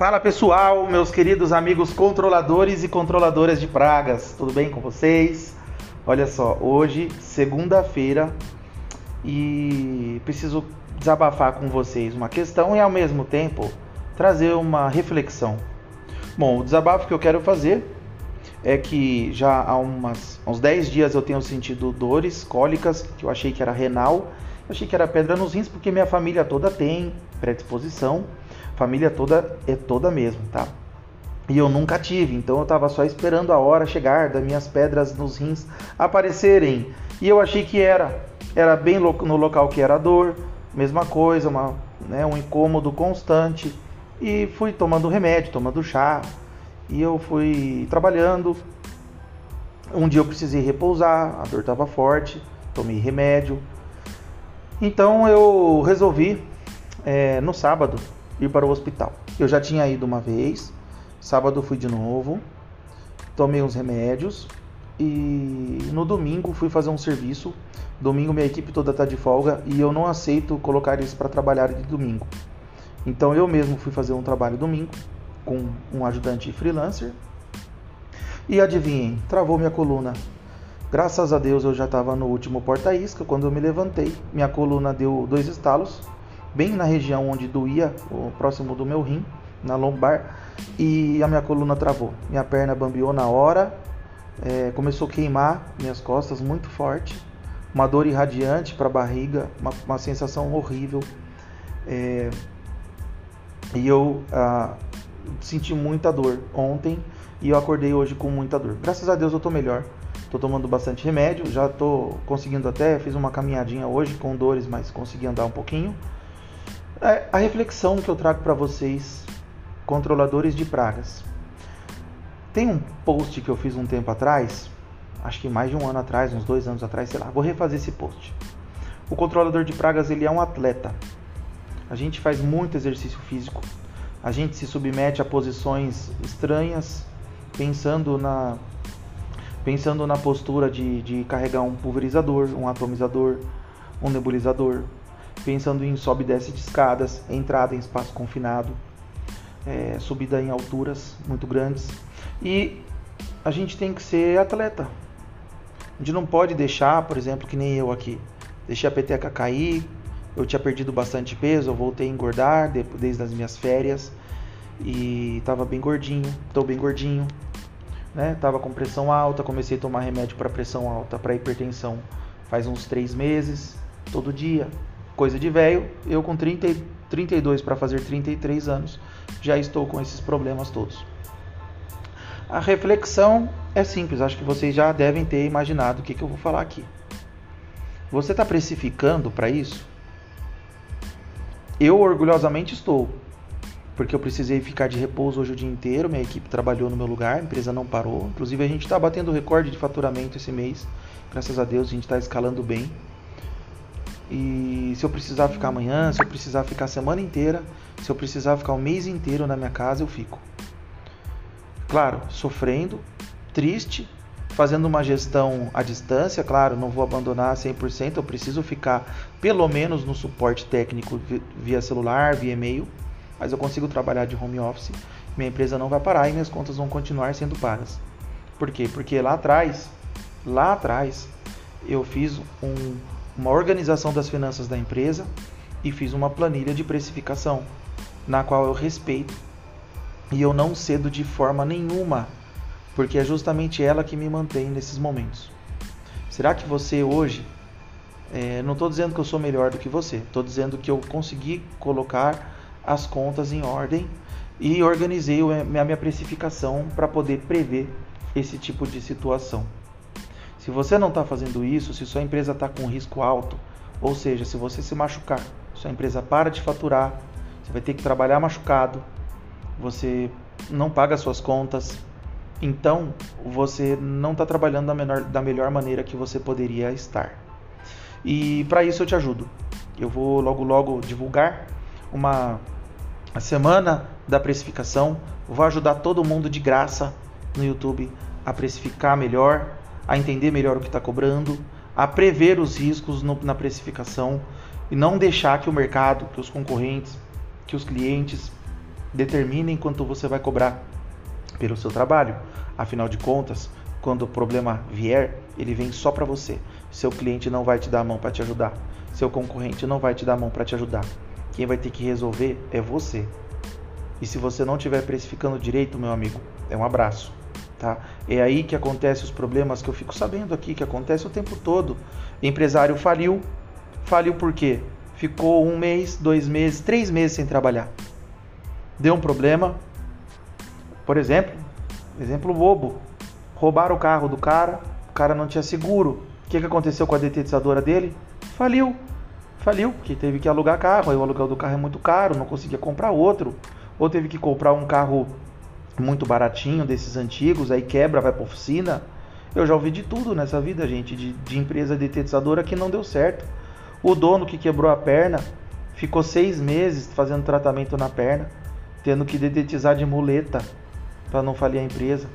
Fala pessoal, meus queridos amigos controladores e controladoras de pragas, tudo bem com vocês? Olha só, hoje, segunda-feira, e preciso desabafar com vocês uma questão e ao mesmo tempo trazer uma reflexão. Bom, o desabafo que eu quero fazer é que já há umas, uns 10 dias eu tenho sentido dores cólicas, que eu achei que era renal, achei que era pedra nos rins, porque minha família toda tem predisposição família toda é toda mesmo, tá? E eu nunca tive, então eu tava só esperando a hora chegar das minhas pedras nos rins aparecerem. E eu achei que era, era bem no local que era dor, mesma coisa, uma, né, um incômodo constante. E fui tomando remédio, tomando chá. E eu fui trabalhando. Um dia eu precisei repousar, a dor estava forte, tomei remédio. Então eu resolvi é, no sábado ir para o hospital. Eu já tinha ido uma vez, sábado fui de novo, tomei uns remédios e no domingo fui fazer um serviço. Domingo minha equipe toda está de folga e eu não aceito colocar eles para trabalhar de domingo. Então eu mesmo fui fazer um trabalho domingo com um ajudante freelancer. E adivinhem, travou minha coluna. Graças a Deus eu já estava no último porta-isca. Quando eu me levantei, minha coluna deu dois estalos bem na região onde doía, próximo do meu rim, na lombar, e a minha coluna travou. Minha perna bambeou na hora, é, começou a queimar minhas costas muito forte, uma dor irradiante para a barriga, uma, uma, sensação horrível. É, e eu ah, senti muita dor ontem e eu acordei hoje com muita dor. Graças a Deus eu estou melhor. Estou tomando bastante remédio, já estou conseguindo até, fiz uma caminhadinha hoje com dores, mas consegui andar um pouquinho. É, a reflexão que eu trago para vocês, controladores de pragas. Tem um post que eu fiz um tempo atrás, acho que mais de um ano atrás, uns dois anos atrás, sei lá. Vou refazer esse post. O controlador de pragas ele é um atleta. A gente faz muito exercício físico. A gente se submete a posições estranhas, pensando na pensando na postura de, de carregar um pulverizador, um atomizador, um nebulizador, pensando em sobe e desce de escadas, entrada em espaço confinado, é, subida em alturas muito grandes. E a gente tem que ser atleta. A gente não pode deixar, por exemplo, que nem eu aqui, deixei a peteca cair, eu tinha perdido bastante peso, eu voltei a engordar desde as minhas férias e estava bem gordinho, estou bem gordinho, né? Tava com pressão alta, comecei a tomar remédio para pressão alta, para hipertensão, faz uns três meses, todo dia coisa de velho, eu com 30, 32 para fazer 33 anos, já estou com esses problemas todos. A reflexão é simples, acho que vocês já devem ter imaginado o que, que eu vou falar aqui. Você está precificando para isso? Eu orgulhosamente estou, porque eu precisei ficar de repouso hoje o dia inteiro, minha equipe trabalhou no meu lugar, a empresa não parou. Inclusive a gente está batendo recorde de faturamento esse mês, graças a Deus a gente está escalando bem. E se eu precisar ficar amanhã, se eu precisar ficar a semana inteira, se eu precisar ficar o mês inteiro na minha casa, eu fico. Claro, sofrendo, triste, fazendo uma gestão à distância, claro, não vou abandonar 100%, eu preciso ficar pelo menos no suporte técnico via celular, via e-mail, mas eu consigo trabalhar de home office, minha empresa não vai parar e minhas contas vão continuar sendo pagas. Por quê? Porque lá atrás, lá atrás, eu fiz um uma organização das finanças da empresa e fiz uma planilha de precificação, na qual eu respeito e eu não cedo de forma nenhuma, porque é justamente ela que me mantém nesses momentos. Será que você hoje, é, não estou dizendo que eu sou melhor do que você, estou dizendo que eu consegui colocar as contas em ordem e organizei a minha precificação para poder prever esse tipo de situação. Se você não está fazendo isso, se sua empresa está com risco alto, ou seja, se você se machucar, sua empresa para de faturar, você vai ter que trabalhar machucado, você não paga suas contas, então você não está trabalhando da, da melhor maneira que você poderia estar. E para isso eu te ajudo. Eu vou logo logo divulgar uma semana da precificação. Vou ajudar todo mundo de graça no YouTube a precificar melhor, a entender melhor o que está cobrando, a prever os riscos no, na precificação e não deixar que o mercado, que os concorrentes, que os clientes Determinem quanto você vai cobrar pelo seu trabalho. Afinal de contas, quando o problema vier, ele vem só para você. Seu cliente não vai te dar a mão para te ajudar. Seu concorrente não vai te dar a mão para te ajudar. Quem vai ter que resolver é você. E se você não estiver precificando direito, meu amigo, é um abraço. Tá? É aí que acontecem os problemas que eu fico sabendo aqui, que acontece o tempo todo. Empresário faliu. Faliu por quê? Ficou um mês, dois meses, três meses sem trabalhar. Deu um problema. Por exemplo, exemplo bobo. Roubaram o carro do cara, o cara não tinha seguro. O que, que aconteceu com a detetizadora dele? Faliu. Faliu, porque teve que alugar carro. Aí o aluguel do carro é muito caro, não conseguia comprar outro. Ou teve que comprar um carro muito baratinho desses antigos, aí quebra, vai para oficina. Eu já ouvi de tudo nessa vida, gente, de, de empresa detetizadora que não deu certo. O dono que quebrou a perna ficou seis meses fazendo tratamento na perna, tendo que detetizar de muleta para não falir a empresa.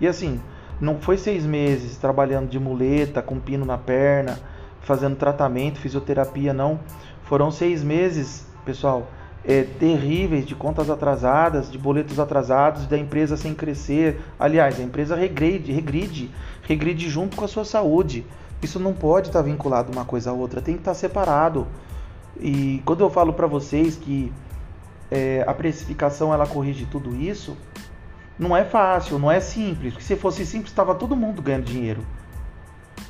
E assim, não foi seis meses trabalhando de muleta, com pino na perna, fazendo tratamento, fisioterapia, não. Foram seis meses, pessoal, é, terríveis de contas atrasadas, de boletos atrasados, da empresa sem crescer. Aliás, a empresa regride, regride, regride junto com a sua saúde. Isso não pode estar vinculado uma coisa a outra, tem que estar separado. E quando eu falo para vocês que é, a precificação ela corrige tudo isso, não é fácil, não é simples. Porque se fosse simples, estava todo mundo ganhando dinheiro.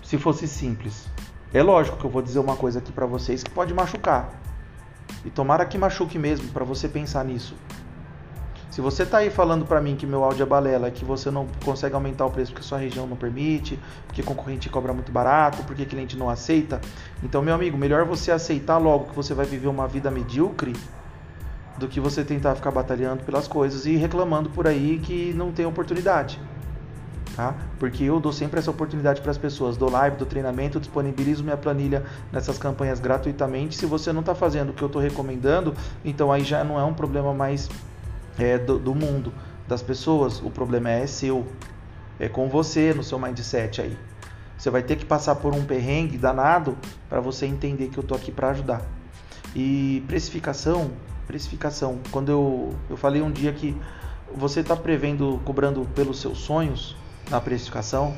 Se fosse simples. É lógico que eu vou dizer uma coisa aqui para vocês que pode machucar. E tomara que machuque mesmo para você pensar nisso. Se você está aí falando para mim que meu áudio é balela, que você não consegue aumentar o preço porque sua região não permite, porque concorrente cobra muito barato, porque cliente não aceita, então meu amigo, melhor você aceitar logo que você vai viver uma vida medíocre do que você tentar ficar batalhando pelas coisas e reclamando por aí que não tem oportunidade tá? Porque eu dou sempre essa oportunidade para as pessoas, dou live, dou treinamento, disponibilizo minha planilha nessas campanhas gratuitamente. Se você não está fazendo o que eu estou recomendando, então aí já não é um problema mais é, do, do mundo, das pessoas, o problema é seu, é com você, no seu mindset aí. Você vai ter que passar por um perrengue danado para você entender que eu tô aqui para ajudar. E precificação, precificação. Quando eu, eu falei um dia que você está prevendo, cobrando pelos seus sonhos, na precificação?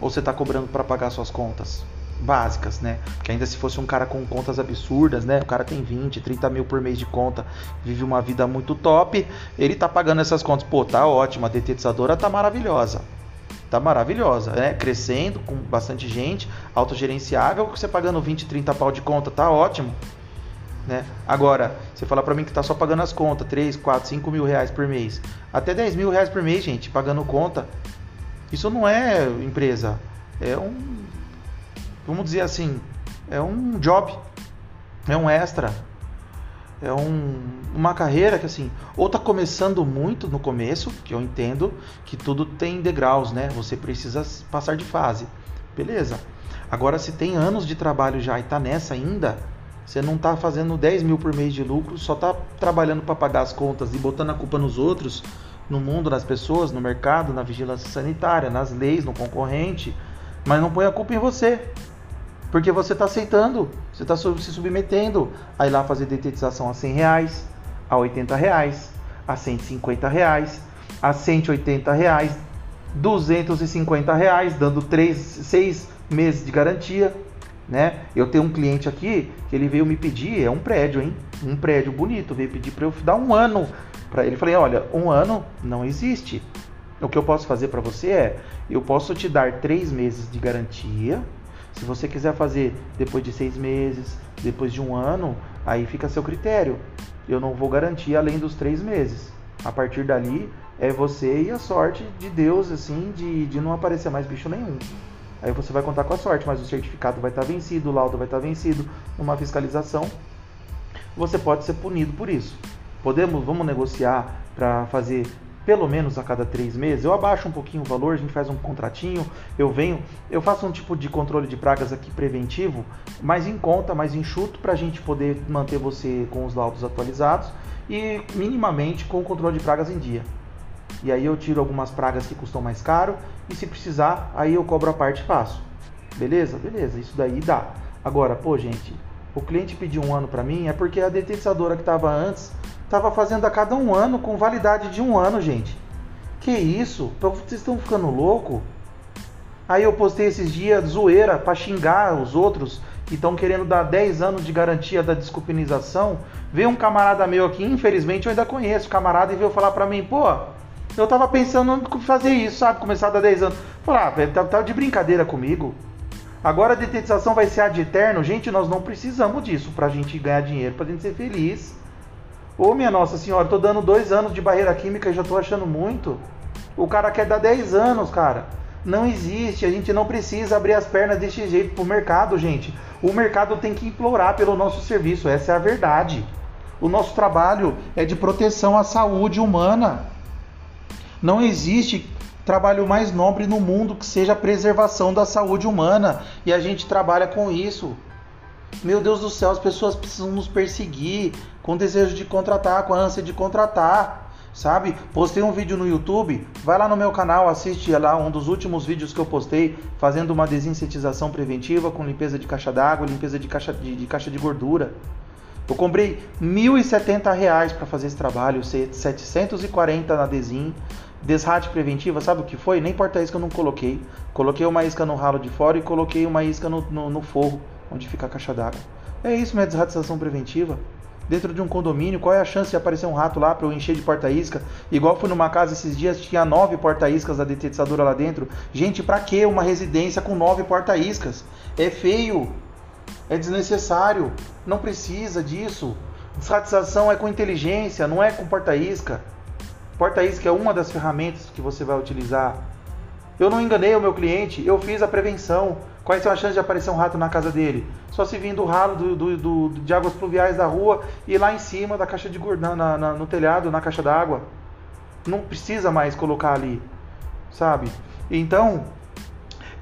Ou você está cobrando para pagar suas contas básicas, né? Porque ainda se fosse um cara com contas absurdas, né? O cara tem 20, 30 mil por mês de conta, vive uma vida muito top, ele tá pagando essas contas. Pô, tá ótimo, a detetizadora tá maravilhosa. Tá maravilhosa, né? Crescendo, com bastante gente, autogerenciável, você pagando 20, 30 pau de conta, tá ótimo. Né? Agora, você falar para mim que tá só pagando as contas, 3, 4, 5 mil reais por mês, até 10 mil reais por mês, gente, pagando conta, isso não é empresa, é um, vamos dizer assim, é um job, é um extra, é um, uma carreira que assim, ou tá começando muito no começo, que eu entendo que tudo tem degraus, né? Você precisa passar de fase, beleza? Agora, se tem anos de trabalho já e tá nessa ainda, você não está fazendo 10 mil por mês de lucro, só está trabalhando para pagar as contas e botando a culpa nos outros, no mundo, nas pessoas, no mercado, na vigilância sanitária, nas leis, no concorrente, mas não põe a culpa em você. Porque você está aceitando, você está se submetendo a ir lá fazer detetização a 100 reais, a 80 reais, a 150 reais, a 180 reais, 250 reais, dando 3, 6 meses de garantia né? Eu tenho um cliente aqui que ele veio me pedir, é um prédio, hein? Um prédio bonito, veio pedir para eu dar um ano para ele. Falei, olha, um ano não existe. O que eu posso fazer para você é, eu posso te dar três meses de garantia. Se você quiser fazer depois de seis meses, depois de um ano, aí fica a seu critério. Eu não vou garantir além dos três meses. A partir dali é você e a sorte de Deus, assim, de, de não aparecer mais bicho nenhum. Aí você vai contar com a sorte, mas o certificado vai estar vencido, o laudo vai estar vencido, numa fiscalização, você pode ser punido por isso. Podemos, vamos negociar para fazer pelo menos a cada três meses. Eu abaixo um pouquinho o valor, a gente faz um contratinho, eu venho, eu faço um tipo de controle de pragas aqui preventivo, mais em conta, mais enxuto, para a gente poder manter você com os laudos atualizados e minimamente com o controle de pragas em dia. E aí eu tiro algumas pragas que custam mais caro e se precisar, aí eu cobro a parte e faço. Beleza? Beleza, isso daí dá. Agora, pô, gente, o cliente pediu um ano para mim é porque a detetizadora que estava antes Tava fazendo a cada um ano com validade de um ano, gente. Que isso? Vocês estão ficando louco? Aí eu postei esses dias zoeira para xingar os outros que estão querendo dar 10 anos de garantia da desculpinização. Veio um camarada meu aqui, infelizmente eu ainda conheço o camarada, e veio falar para mim, pô, eu tava pensando em fazer isso, sabe? Começar a dar 10 anos. Falar, ah, tá, tá, de brincadeira comigo. Agora a detetização vai ser ad eterno. Gente, nós não precisamos disso pra gente ganhar dinheiro, pra gente ser feliz. Ô minha Nossa Senhora, tô dando dois anos de barreira química e já tô achando muito. O cara quer dar 10 anos, cara. Não existe, a gente não precisa abrir as pernas desse jeito pro mercado, gente. O mercado tem que implorar pelo nosso serviço, essa é a verdade. O nosso trabalho é de proteção à saúde humana. Não existe trabalho mais nobre no mundo que seja a preservação da saúde humana e a gente trabalha com isso. Meu Deus do céu, as pessoas precisam nos perseguir com desejo de contratar, com ânsia de contratar, sabe? Postei um vídeo no YouTube, vai lá no meu canal, assiste lá um dos últimos vídeos que eu postei, fazendo uma desinsetização preventiva com limpeza de caixa d'água, limpeza de caixa de, de caixa de gordura. Eu comprei R$ 1.070 para fazer esse trabalho, 740 na Desin, Desrate preventiva, sabe o que foi? Nem porta-isca eu não coloquei. Coloquei uma isca no ralo de fora e coloquei uma isca no, no, no forro, onde fica a caixa d'água. É isso, minha desratização preventiva. Dentro de um condomínio, qual é a chance de aparecer um rato lá para eu encher de porta-isca? Igual fui numa casa esses dias, tinha nove porta-iscas da detetizadora lá dentro. Gente, para que uma residência com nove porta-iscas? É feio, é desnecessário, não precisa disso. Desratização é com inteligência, não é com porta-isca. Porta-isca é uma das ferramentas que você vai utilizar. Eu não enganei o meu cliente, eu fiz a prevenção. Quais são as chances de aparecer um rato na casa dele? Só se vir do ralo do, do, do, de águas pluviais da rua e lá em cima da caixa de gordão, na, na, no telhado, na caixa d'água. Não precisa mais colocar ali, sabe? Então,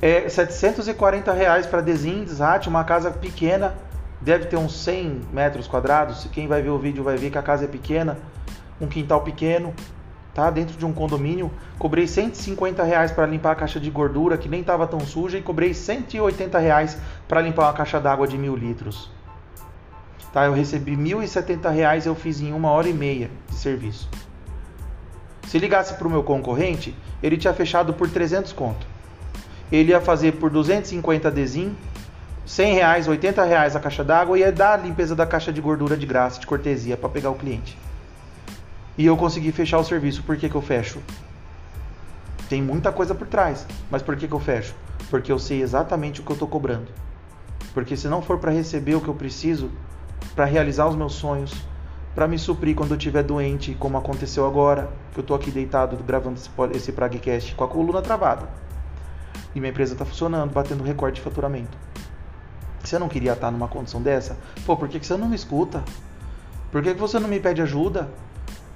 é 740 reais para Desin, Desrate, uma casa pequena, deve ter uns 100 metros quadrados. Quem vai ver o vídeo vai ver que a casa é pequena, um quintal pequeno, tá? Dentro de um condomínio, cobrei 150 reais para limpar a caixa de gordura que nem estava tão suja e cobrei 180 reais para limpar uma caixa d'água de mil litros. Tá? Eu recebi 1.070 reais eu fiz em uma hora e meia de serviço. Se ligasse para o meu concorrente, ele tinha fechado por 300 conto. Ele ia fazer por 250 desim, 100 reais, 80 reais a caixa d'água e ia dar a limpeza da caixa de gordura de graça, de cortesia, para pegar o cliente e eu consegui fechar o serviço, por que, que eu fecho? Tem muita coisa por trás, mas por que, que eu fecho? Porque eu sei exatamente o que eu estou cobrando. Porque se não for para receber o que eu preciso, para realizar os meus sonhos, para me suprir quando eu estiver doente, como aconteceu agora, que eu estou aqui deitado gravando esse, esse Pragcast com a coluna travada. E minha empresa está funcionando, batendo recorde de faturamento. Você não queria estar numa condição dessa? Pô, por que, que você não me escuta? Por que, que você não me pede ajuda?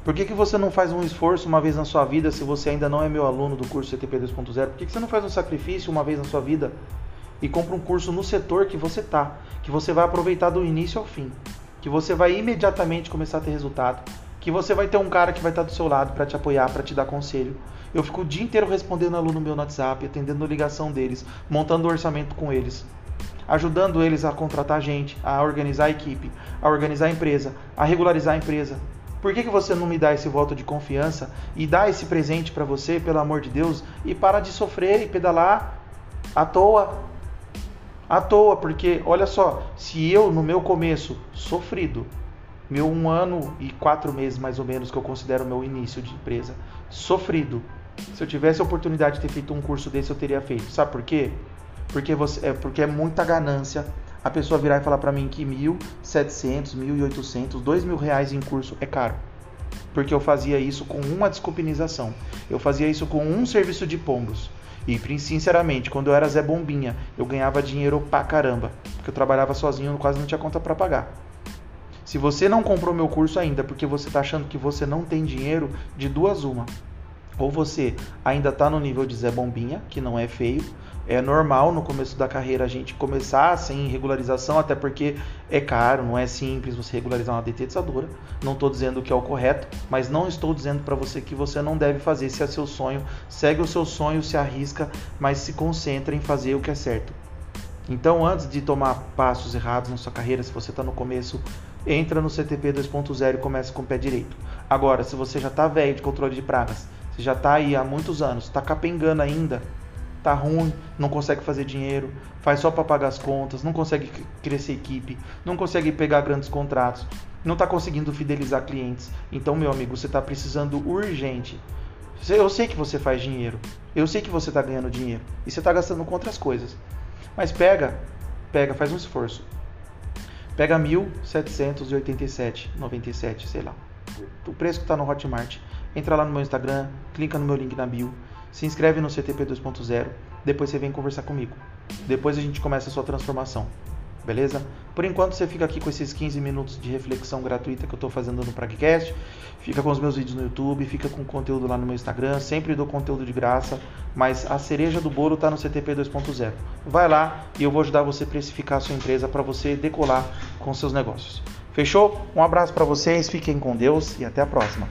Por que, que você não faz um esforço uma vez na sua vida se você ainda não é meu aluno do curso CTP 2.0? Por que, que você não faz um sacrifício uma vez na sua vida e compra um curso no setor que você tá, que você vai aproveitar do início ao fim, que você vai imediatamente começar a ter resultado, que você vai ter um cara que vai estar do seu lado para te apoiar, para te dar conselho. Eu fico o dia inteiro respondendo aluno meu no WhatsApp, atendendo ligação deles, montando orçamento com eles, ajudando eles a contratar gente, a organizar a equipe, a organizar a empresa, a regularizar a empresa, por que, que você não me dá esse voto de confiança e dá esse presente para você, pelo amor de Deus, e para de sofrer e pedalar à toa? À toa, porque olha só, se eu no meu começo sofrido, meu um ano e quatro meses mais ou menos que eu considero meu início de empresa, sofrido, se eu tivesse a oportunidade de ter feito um curso desse, eu teria feito. Sabe por quê? Porque, você, é, porque é muita ganância a pessoa virar e falar para mim que 1.700, 1.800, 2.000 reais em curso é caro. Porque eu fazia isso com uma desculpinização. Eu fazia isso com um serviço de pombos. E, sinceramente, quando eu era Zé Bombinha, eu ganhava dinheiro pra caramba. Porque eu trabalhava sozinho, quase não tinha conta para pagar. Se você não comprou meu curso ainda porque você está achando que você não tem dinheiro, de duas uma. Ou você ainda está no nível de Zé Bombinha, que não é feio, é normal no começo da carreira a gente começar sem regularização, até porque é caro, não é simples você regularizar uma detetizadora. Não estou dizendo que é o correto, mas não estou dizendo para você que você não deve fazer se é seu sonho. Segue o seu sonho, se arrisca, mas se concentra em fazer o que é certo. Então, antes de tomar passos errados na sua carreira, se você está no começo, entra no CTP 2.0 e começa com o pé direito. Agora, se você já está velho de controle de pragas, você já está aí há muitos anos, está capengando ainda, tá ruim, não consegue fazer dinheiro, faz só para pagar as contas, não consegue crescer equipe, não consegue pegar grandes contratos, não está conseguindo fidelizar clientes. Então, meu amigo, você está precisando urgente. Eu sei que você faz dinheiro, eu sei que você está ganhando dinheiro e você está gastando com outras coisas. Mas pega, pega, faz um esforço. Pega 1.787,97, sei lá. O preço que está no Hotmart. Entra lá no meu Instagram, clica no meu link na bio, se inscreve no CTP 2.0, depois você vem conversar comigo. Depois a gente começa a sua transformação. Beleza? Por enquanto você fica aqui com esses 15 minutos de reflexão gratuita que eu estou fazendo no Pragcast. Fica com os meus vídeos no YouTube, fica com conteúdo lá no meu Instagram. Sempre dou conteúdo de graça, mas a cereja do bolo está no CTP 2.0. Vai lá e eu vou ajudar você a precificar a sua empresa para você decolar com seus negócios. Fechou? Um abraço para vocês, fiquem com Deus e até a próxima.